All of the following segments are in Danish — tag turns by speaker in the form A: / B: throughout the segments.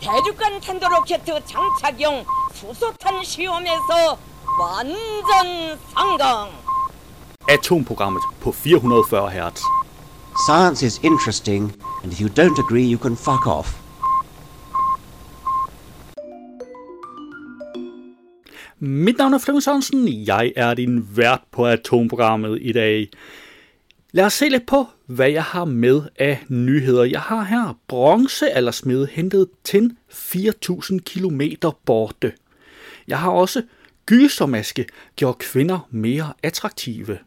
A: 대륙간 탄도로켓 장착용 수소탄 시험에서 완전 성공.
B: Atomprogrammet på 440 Hz.
C: Science is interesting, and if you don't agree, you can fuck off.
B: Mit navn er Flemming Sørensen. Jeg er din vært på Atomprogrammet i dag. Lad os se lidt på, hvad jeg har med af nyheder. Jeg har her bronzealdersmed hentet til 4.000 km borte. Jeg har også gysermaske gjorde kvinder mere attraktive.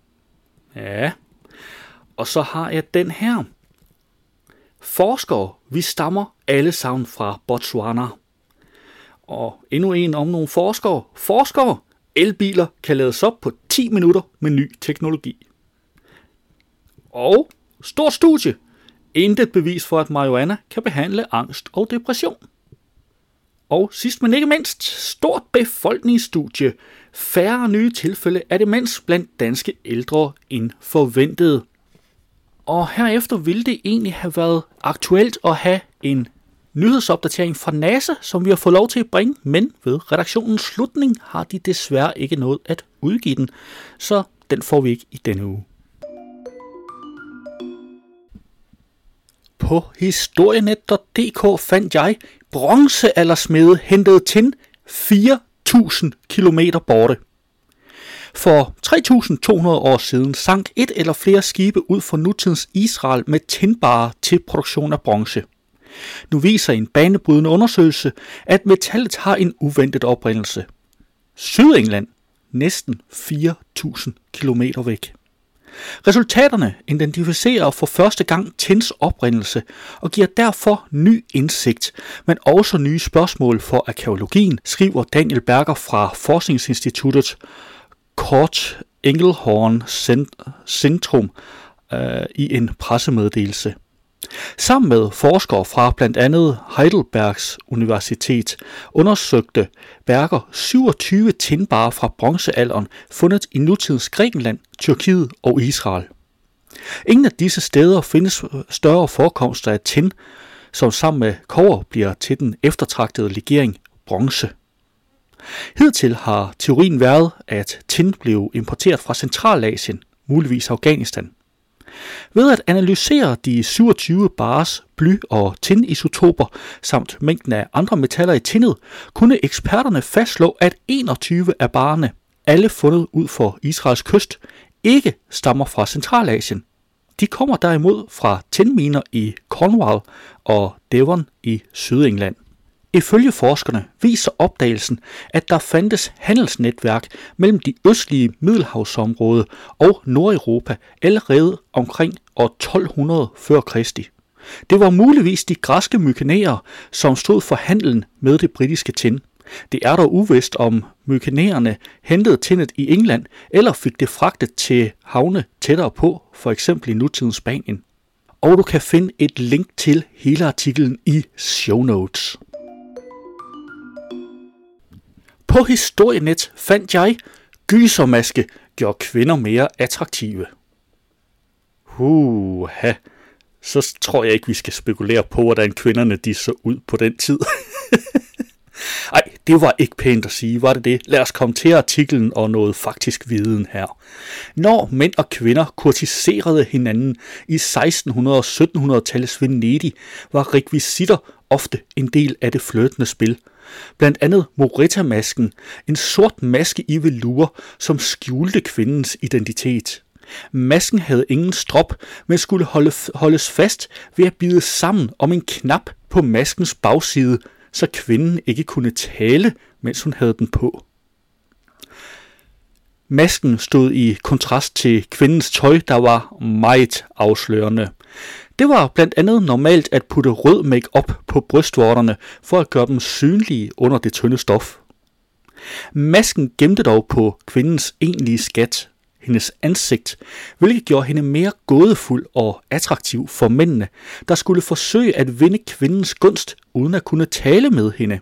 B: Ja. Og så har jeg den her. Forskere, vi stammer alle sammen fra Botswana. Og endnu en om nogle forskere. Forskere, elbiler kan lades op på 10 minutter med ny teknologi. Og stort studie. Intet bevis for, at marihuana kan behandle angst og depression. Og sidst men ikke mindst, stort befolkningsstudie. Færre nye tilfælde af demens blandt danske ældre end forventet. Og herefter ville det egentlig have været aktuelt at have en nyhedsopdatering fra NASA, som vi har fået lov til at bringe, men ved redaktionens slutning har de desværre ikke nået at udgive den, så den får vi ikke i denne uge. På historienet.dk fandt jeg bronzealdersmede hentet tin 4.000 km borte. For 3.200 år siden sank et eller flere skibe ud for nutidens Israel med tinbarer til produktion af bronze. Nu viser en banebrydende undersøgelse, at metallet har en uventet oprindelse. Sydengland, næsten 4.000 km væk. Resultaterne identificerer for første gang tins oprindelse og giver derfor ny indsigt, men også nye spørgsmål for arkeologien, skriver Daniel Berger fra Forskningsinstituttet Kort Engelhorn Centrum øh, i en pressemeddelelse. Sammen med forskere fra blandt andet Heidelbergs Universitet undersøgte værker 27 tindbarer fra bronzealderen fundet i nutidens Grækenland, Tyrkiet og Israel. Ingen af disse steder findes større forekomster af tin, som sammen med kover bliver til den eftertragtede legering bronze. Hidtil har teorien været, at tin blev importeret fra Centralasien, muligvis Afghanistan. Ved at analysere de 27 bars bly- og tinisotoper samt mængden af andre metaller i tinnet, kunne eksperterne fastslå, at 21 af barerne, alle fundet ud for Israels kyst, ikke stammer fra Centralasien. De kommer derimod fra tinminer i Cornwall og Devon i Sydengland. Ifølge forskerne viser opdagelsen, at der fandtes handelsnetværk mellem de østlige Middelhavsområde og Nordeuropa allerede omkring år 1200 f.Kr. Det var muligvis de græske mykenærer, som stod for handelen med det britiske tin. Det er dog uvist, om mykenæerne hentede tinnet i England eller fik det fragtet til havne tættere på, for eksempel i nutidens Spanien. Og du kan finde et link til hele artiklen i show notes. På historienet fandt jeg, gysermaske gjorde kvinder mere attraktive. Huha, så tror jeg ikke, vi skal spekulere på, hvordan kvinderne de så ud på den tid. Ej, det var ikke pænt at sige, var det det? Lad os komme til artiklen og noget faktisk viden her. Når mænd og kvinder kurtiserede hinanden i 1600- og 1700-tallets Venedig, var rekvisitter ofte en del af det flirtende spil – Blandt andet Morita-masken, en sort maske i velure, som skjulte kvindens identitet. Masken havde ingen strop, men skulle holde, holdes fast ved at bide sammen om en knap på maskens bagside, så kvinden ikke kunne tale, mens hun havde den på. Masken stod i kontrast til kvindens tøj, der var meget afslørende. Det var blandt andet normalt at putte rød makeup på brystvorterne for at gøre dem synlige under det tynde stof. Masken gemte dog på kvindens egentlige skat, hendes ansigt, hvilket gjorde hende mere gådefuld og attraktiv for mændene, der skulle forsøge at vinde kvindens gunst uden at kunne tale med hende.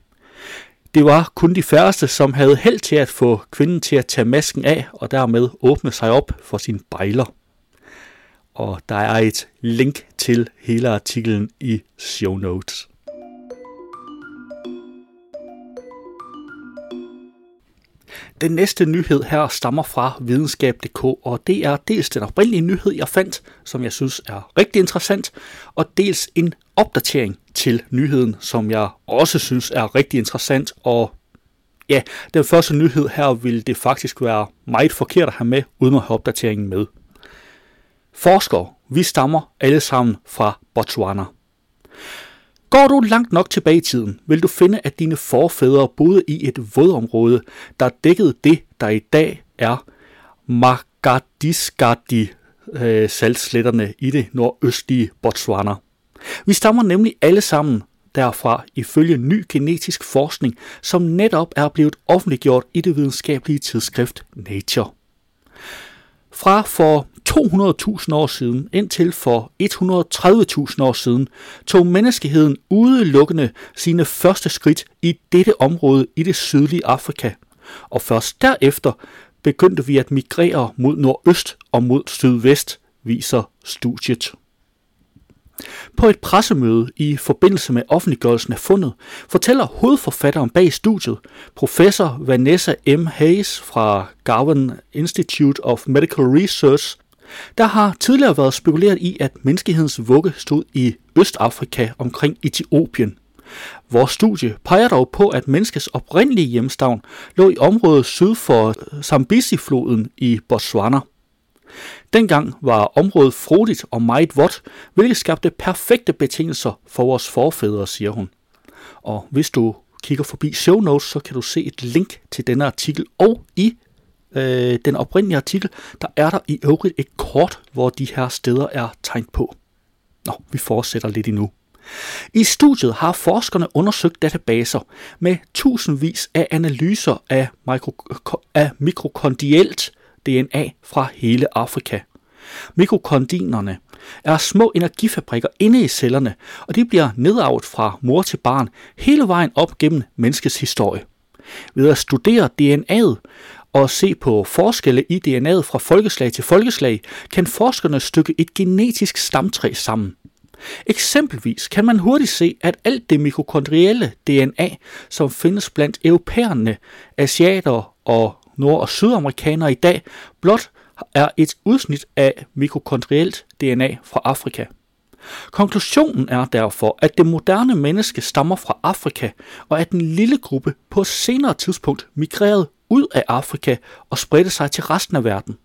B: Det var kun de færreste, som havde held til at få kvinden til at tage masken af og dermed åbne sig op for sin bejler og der er et link til hele artiklen i show notes. Den næste nyhed her stammer fra videnskab.dk, og det er dels den oprindelige nyhed, jeg fandt, som jeg synes er rigtig interessant, og dels en opdatering til nyheden, som jeg også synes er rigtig interessant, og ja, den første nyhed her ville det faktisk være meget forkert at have med, uden at have opdateringen med. Forskere, vi stammer alle sammen fra Botswana. Går du langt nok tilbage i tiden, vil du finde, at dine forfædre boede i et vådområde, der dækkede det, der i dag er Magadiskadi øh, saltsletterne i det nordøstlige Botswana. Vi stammer nemlig alle sammen derfra ifølge ny genetisk forskning, som netop er blevet offentliggjort i det videnskabelige tidsskrift Nature. Fra for 200.000 år siden indtil for 130.000 år siden tog menneskeheden udelukkende sine første skridt i dette område i det sydlige Afrika. Og først derefter begyndte vi at migrere mod nordøst og mod sydvest, viser studiet. På et pressemøde i forbindelse med offentliggørelsen af fundet, fortæller hovedforfatteren bag studiet, professor Vanessa M. Hayes fra Garvin Institute of Medical Research, der har tidligere været spekuleret i, at menneskehedens vugge stod i Østafrika omkring Etiopien. Vores studie peger dog på, at menneskets oprindelige hjemstavn lå i området syd for Zambezi-floden i Botswana. Dengang var området frodigt og meget vådt, hvilket skabte perfekte betingelser for vores forfædre, siger hun. Og hvis du kigger forbi show notes, så kan du se et link til denne artikel, og i øh, den oprindelige artikel, der er der i øvrigt et kort, hvor de her steder er tegnet på. Nå, vi fortsætter lidt endnu. I studiet har forskerne undersøgt databaser med tusindvis af analyser af, mikro- af mikrokondielt DNA fra hele Afrika. Mikrokondinerne er små energifabrikker inde i cellerne, og de bliver nedarvet fra mor til barn hele vejen op gennem menneskets historie. Ved at studere DNA'et og se på forskelle i DNA'et fra folkeslag til folkeslag, kan forskerne stykke et genetisk stamtræ sammen. Eksempelvis kan man hurtigt se, at alt det mikrokondrielle DNA, som findes blandt europæerne, asiater og nord- og sydamerikanere i dag, blot er et udsnit af mikrokondrielt DNA fra Afrika. Konklusionen er derfor, at det moderne menneske stammer fra Afrika, og at en lille gruppe på et senere tidspunkt migrerede ud af Afrika og spredte sig til resten af verden.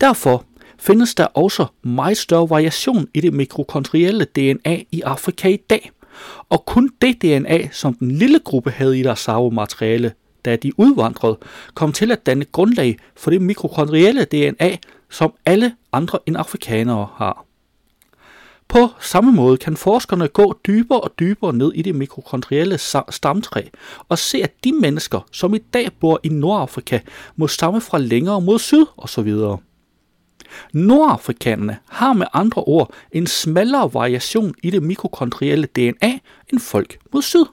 B: Derfor findes der også meget større variation i det mikrokondrielle DNA i Afrika i dag, og kun det DNA, som den lille gruppe havde i deres arvemateriale, da de udvandrede, kom til at danne grundlag for det mikrokondrielle DNA, som alle andre end afrikanere har. På samme måde kan forskerne gå dybere og dybere ned i det mikrokondrielle stamtræ og se, at de mennesker, som i dag bor i Nordafrika, må stamme fra længere mod syd osv. Nordafrikanerne har med andre ord en smallere variation i det mikrokondrielle DNA end folk mod syd.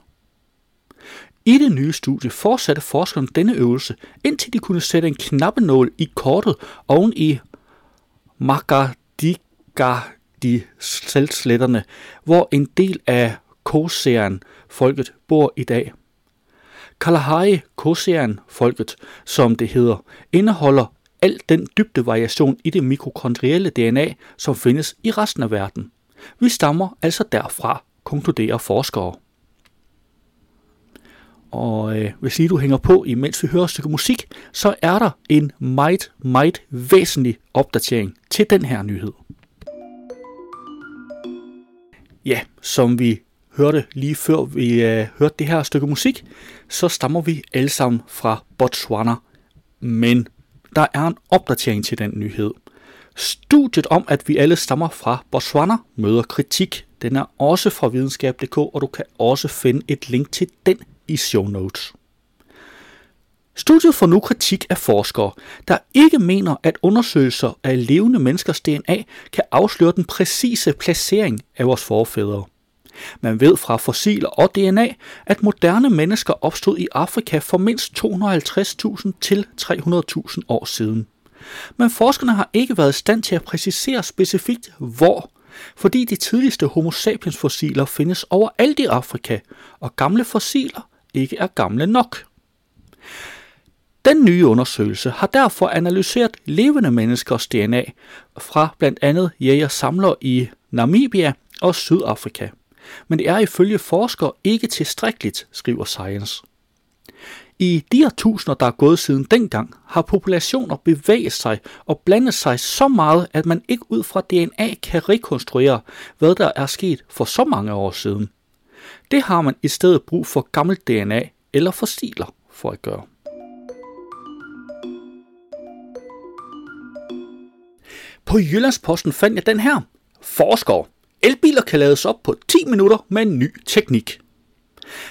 B: I det nye studie fortsatte forskerne denne øvelse, indtil de kunne sætte en knappenål i kortet oven i Magadika selvsletterne, hvor en del af Kosean folket bor i dag. Kalahari Kosean folket, som det hedder, indeholder al den dybde variation i det mikrokondrielle DNA, som findes i resten af verden. Vi stammer altså derfra, konkluderer forskere. Og øh, hvis lige du hænger på, imens vi hører et stykke musik, så er der en meget, meget væsentlig opdatering til den her nyhed. Ja, som vi hørte lige før vi øh, hørte det her stykke musik, så stammer vi alle sammen fra Botswana. Men der er en opdatering til den nyhed. Studiet om, at vi alle stammer fra Botswana, møder kritik. Den er også fra videnskab.dk, og du kan også finde et link til den i show notes. Studiet får nu kritik af forskere, der ikke mener, at undersøgelser af levende menneskers DNA kan afsløre den præcise placering af vores forfædre. Man ved fra fossiler og DNA, at moderne mennesker opstod i Afrika for mindst 250.000 til 300.000 år siden. Men forskerne har ikke været i stand til at præcisere specifikt hvor, fordi de tidligste homo sapiens fossiler findes overalt i Afrika, og gamle fossiler ikke er gamle nok. Den nye undersøgelse har derfor analyseret levende menneskers DNA fra blandt andet jæger-samler i Namibia og Sydafrika. Men det er ifølge forskere ikke tilstrækkeligt, skriver Science. I de årtusinder, der er gået siden dengang, har populationer bevæget sig og blandet sig så meget, at man ikke ud fra DNA kan rekonstruere, hvad der er sket for så mange år siden. Det har man i stedet brug for gammelt DNA eller fossiler for at gøre. På Jyllandsposten fandt jeg den her. Forskere. Elbiler kan lades op på 10 minutter med en ny teknik.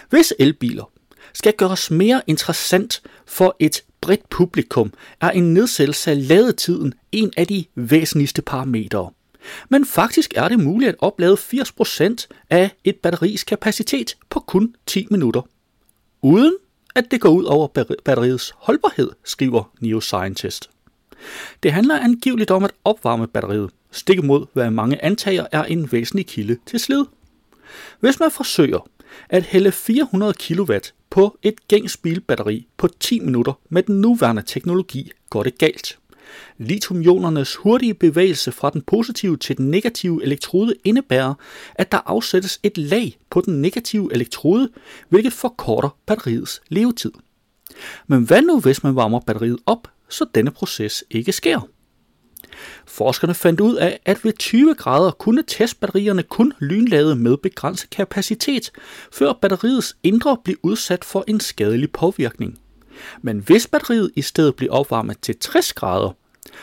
B: Hvis elbiler skal gøres mere interessant for et bredt publikum, er en nedsættelse af ladetiden en af de væsentligste parametre. Men faktisk er det muligt at oplade 80% af et batteris kapacitet på kun 10 minutter. Uden at det går ud over batteriets holdbarhed, skriver Neoscientist. Det handler angiveligt om at opvarme batteriet, stik imod hvad mange antager er en væsentlig kilde til slid. Hvis man forsøger at hælde 400 kW på et gængs bilbatteri på 10 minutter med den nuværende teknologi, går det galt. Lithiumionernes hurtige bevægelse fra den positive til den negative elektrode indebærer, at der afsættes et lag på den negative elektrode, hvilket forkorter batteriets levetid. Men hvad nu, hvis man varmer batteriet op, så denne proces ikke sker? Forskerne fandt ud af, at ved 20 grader kunne testbatterierne kun lynlade med begrænset kapacitet, før batteriets indre blev udsat for en skadelig påvirkning. Men hvis batteriet i stedet blev opvarmet til 60 grader,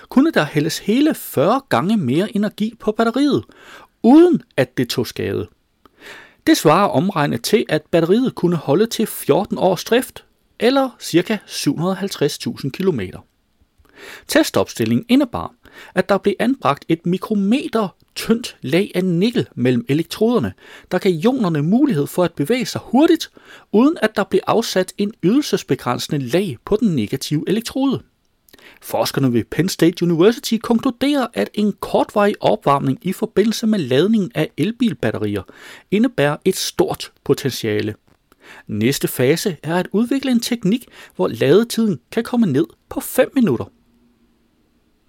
B: kunne der hældes hele 40 gange mere energi på batteriet, uden at det tog skade. Det svarer omregnet til, at batteriet kunne holde til 14 års drift, eller ca. 750.000 km. Testopstillingen indebar, at der blev anbragt et mikrometer tyndt lag af nikkel mellem elektroderne, der gav ionerne mulighed for at bevæge sig hurtigt, uden at der blev afsat en ydelsesbegrænsende lag på den negative elektrode. Forskerne ved Penn State University konkluderer, at en kortvarig opvarmning i forbindelse med ladningen af elbilbatterier indebærer et stort potentiale. Næste fase er at udvikle en teknik, hvor ladetiden kan komme ned på 5 minutter.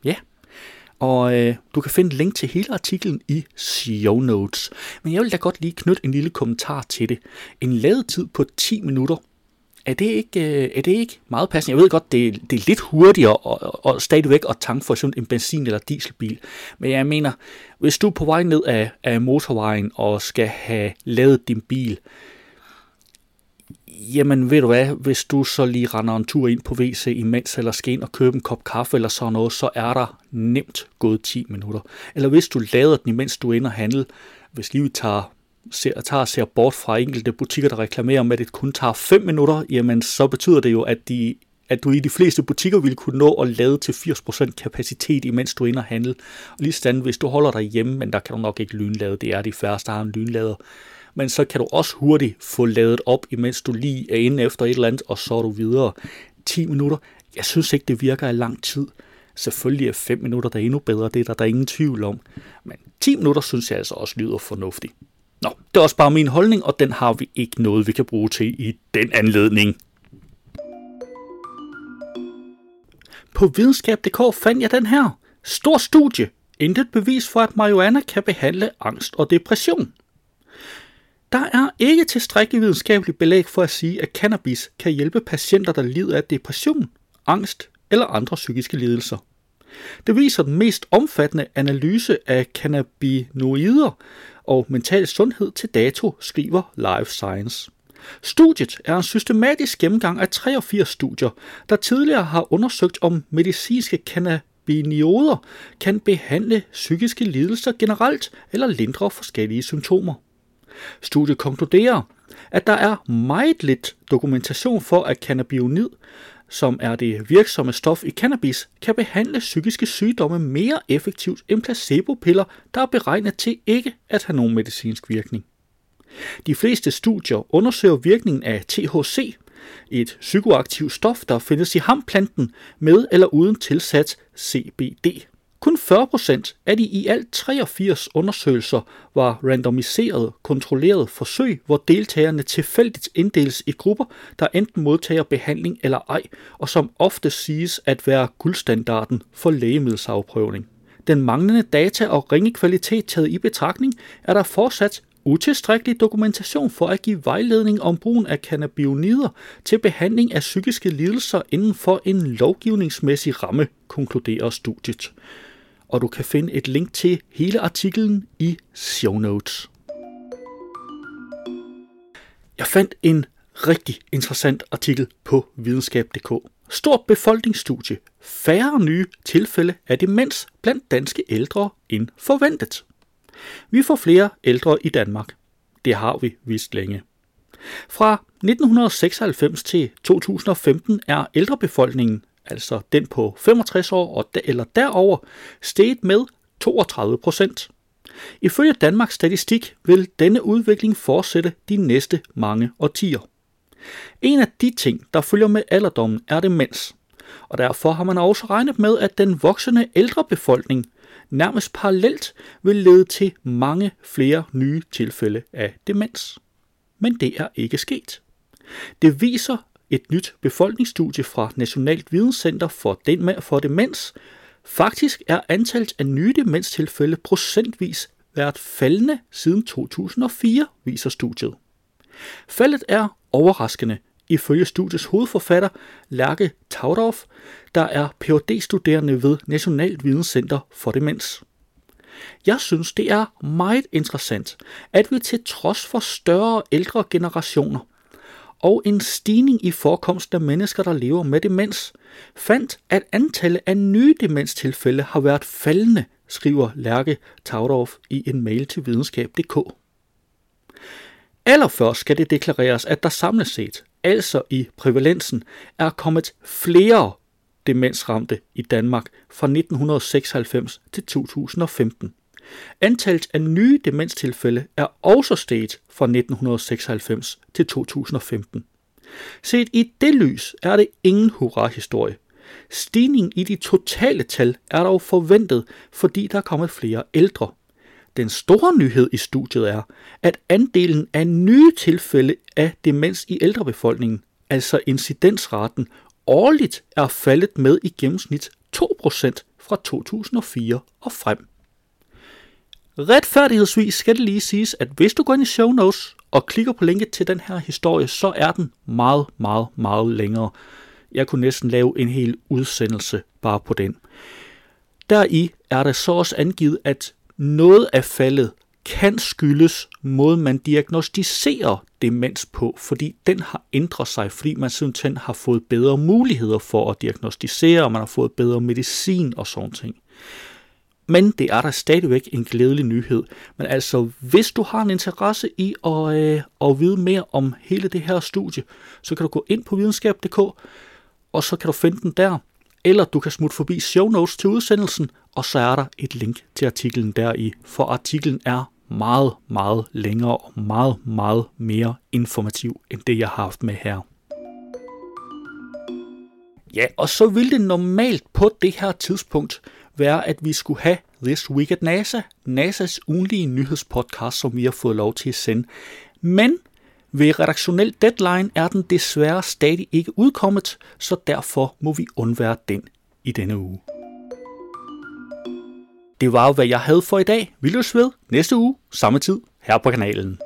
B: Ja, og øh, du kan finde link til hele artiklen i show notes. Men jeg vil da godt lige knytte en lille kommentar til det. En ladetid på 10 minutter. Er det ikke, øh, er det ikke meget passende? Jeg ved godt, det, det er lidt hurtigere og, og stadigvæk at tanke for eksempel en benzin- eller dieselbil. Men jeg mener, hvis du er på vej ned af, af motorvejen og skal have lavet din bil, jamen ved du hvad, hvis du så lige render en tur ind på WC imens, eller skal ind og købe en kop kaffe eller sådan noget, så er der nemt gået 10 minutter. Eller hvis du lader den, imens du er inde og handle, hvis lige vi tager, ser, tager ser bort fra enkelte butikker, der reklamerer med, at det kun tager 5 minutter, jamen så betyder det jo, at de at du i de fleste butikker vil kunne nå at lade til 80% kapacitet, imens du er inde og handle. Og lige sådan, hvis du holder dig hjemme, men der kan du nok ikke lynlade, det er de færreste, der har en lynlader, men så kan du også hurtigt få ladet op, imens du lige er inde efter et eller andet, og så er du videre. 10 minutter, jeg synes ikke, det virker i lang tid. Selvfølgelig er 5 minutter der endnu bedre, det er der, der er ingen tvivl om. Men 10 minutter synes jeg altså også lyder fornuftigt. Nå, det er også bare min holdning, og den har vi ikke noget, vi kan bruge til i den anledning. På videnskab.dk fandt jeg den her. Stor studie. Intet bevis for, at marihuana kan behandle angst og depression. Der er ikke tilstrækkeligt videnskabeligt belæg for at sige, at cannabis kan hjælpe patienter, der lider af depression, angst eller andre psykiske lidelser. Det viser den mest omfattende analyse af cannabinoider og mental sundhed til dato, skriver Life Science. Studiet er en systematisk gennemgang af 83 studier, der tidligere har undersøgt, om medicinske cannabinoider kan behandle psykiske lidelser generelt eller lindre forskellige symptomer. Studiet konkluderer, at der er meget lidt dokumentation for, at cannabinoid, som er det virksomme stof i cannabis, kan behandle psykiske sygdomme mere effektivt end placebo-piller, der er beregnet til ikke at have nogen medicinsk virkning. De fleste studier undersøger virkningen af THC, et psykoaktivt stof, der findes i hamplanten med eller uden tilsat CBD. Kun 40% af de i alt 83 undersøgelser var randomiserede, kontrollerede forsøg, hvor deltagerne tilfældigt inddeles i grupper, der enten modtager behandling eller ej, og som ofte siges at være guldstandarden for lægemiddelsafprøvning. Den manglende data og ringe kvalitet taget i betragtning, er der fortsat utilstrækkelig dokumentation for at give vejledning om brugen af cannabionider til behandling af psykiske lidelser inden for en lovgivningsmæssig ramme, konkluderer studiet. Og du kan finde et link til hele artiklen i show notes. Jeg fandt en rigtig interessant artikel på videnskab.dk. Stort befolkningsstudie. Færre nye tilfælde af demens blandt danske ældre end forventet. Vi får flere ældre i Danmark. Det har vi vist længe. Fra 1996 til 2015 er ældrebefolkningen, altså den på 65 år og eller derover, steget med 32 procent. Ifølge Danmarks Statistik vil denne udvikling fortsætte de næste mange årtier. En af de ting, der følger med alderdommen, er demens. Og derfor har man også regnet med, at den voksende ældre befolkning nærmest parallelt vil lede til mange flere nye tilfælde af demens. Men det er ikke sket. Det viser et nyt befolkningsstudie fra Nationalt Videnscenter for, den, for Demens. Faktisk er antallet af nye demenstilfælde procentvis været faldende siden 2004, viser studiet. Faldet er overraskende, ifølge studiets hovedforfatter Lærke Taudorf, der er phd studerende ved Nationalt Videnscenter for Demens. Jeg synes, det er meget interessant, at vi til trods for større ældre generationer og en stigning i forekomsten af mennesker, der lever med demens, fandt, at antallet af nye demenstilfælde har været faldende, skriver Lærke Taudorf i en mail til videnskab.dk. Allerførst skal det deklareres, at der samlet set, altså i prævalensen, er kommet flere demensramte i Danmark fra 1996 til 2015. Antallet af nye demenstilfælde er også steget fra 1996 til 2015. Set i det lys er det ingen hurra-historie. Stigningen i de totale tal er dog forventet, fordi der er kommet flere ældre. Den store nyhed i studiet er, at andelen af nye tilfælde af demens i ældrebefolkningen, altså incidensraten, årligt er faldet med i gennemsnit 2% fra 2004 og frem. Retfærdighedsvis skal det lige siges, at hvis du går ind i show notes og klikker på linket til den her historie, så er den meget, meget, meget længere. Jeg kunne næsten lave en hel udsendelse bare på den. Deri er der så også angivet, at noget af faldet kan skyldes måden, man diagnostiserer demens på, fordi den har ændret sig, fordi man simpelthen har fået bedre muligheder for at diagnostisere, og man har fået bedre medicin og sådan ting. Men det er der stadigvæk en glædelig nyhed. Men altså, hvis du har en interesse i at, øh, at vide mere om hele det her studie, så kan du gå ind på videnskab.dk, og så kan du finde den der. Eller du kan smutte forbi show notes til udsendelsen, og så er der et link til artiklen deri, for artiklen er meget, meget længere og meget, meget mere informativ end det, jeg har haft med her. Ja, og så ville det normalt på det her tidspunkt være, at vi skulle have This Week at NASA, NASA's ugenlige nyhedspodcast, som vi har fået lov til at sende. Men ved redaktionel deadline er den desværre stadig ikke udkommet, så derfor må vi undvære den i denne uge. Det var hvad jeg havde for i dag. Vi løs ved næste uge, samme tid, her på kanalen.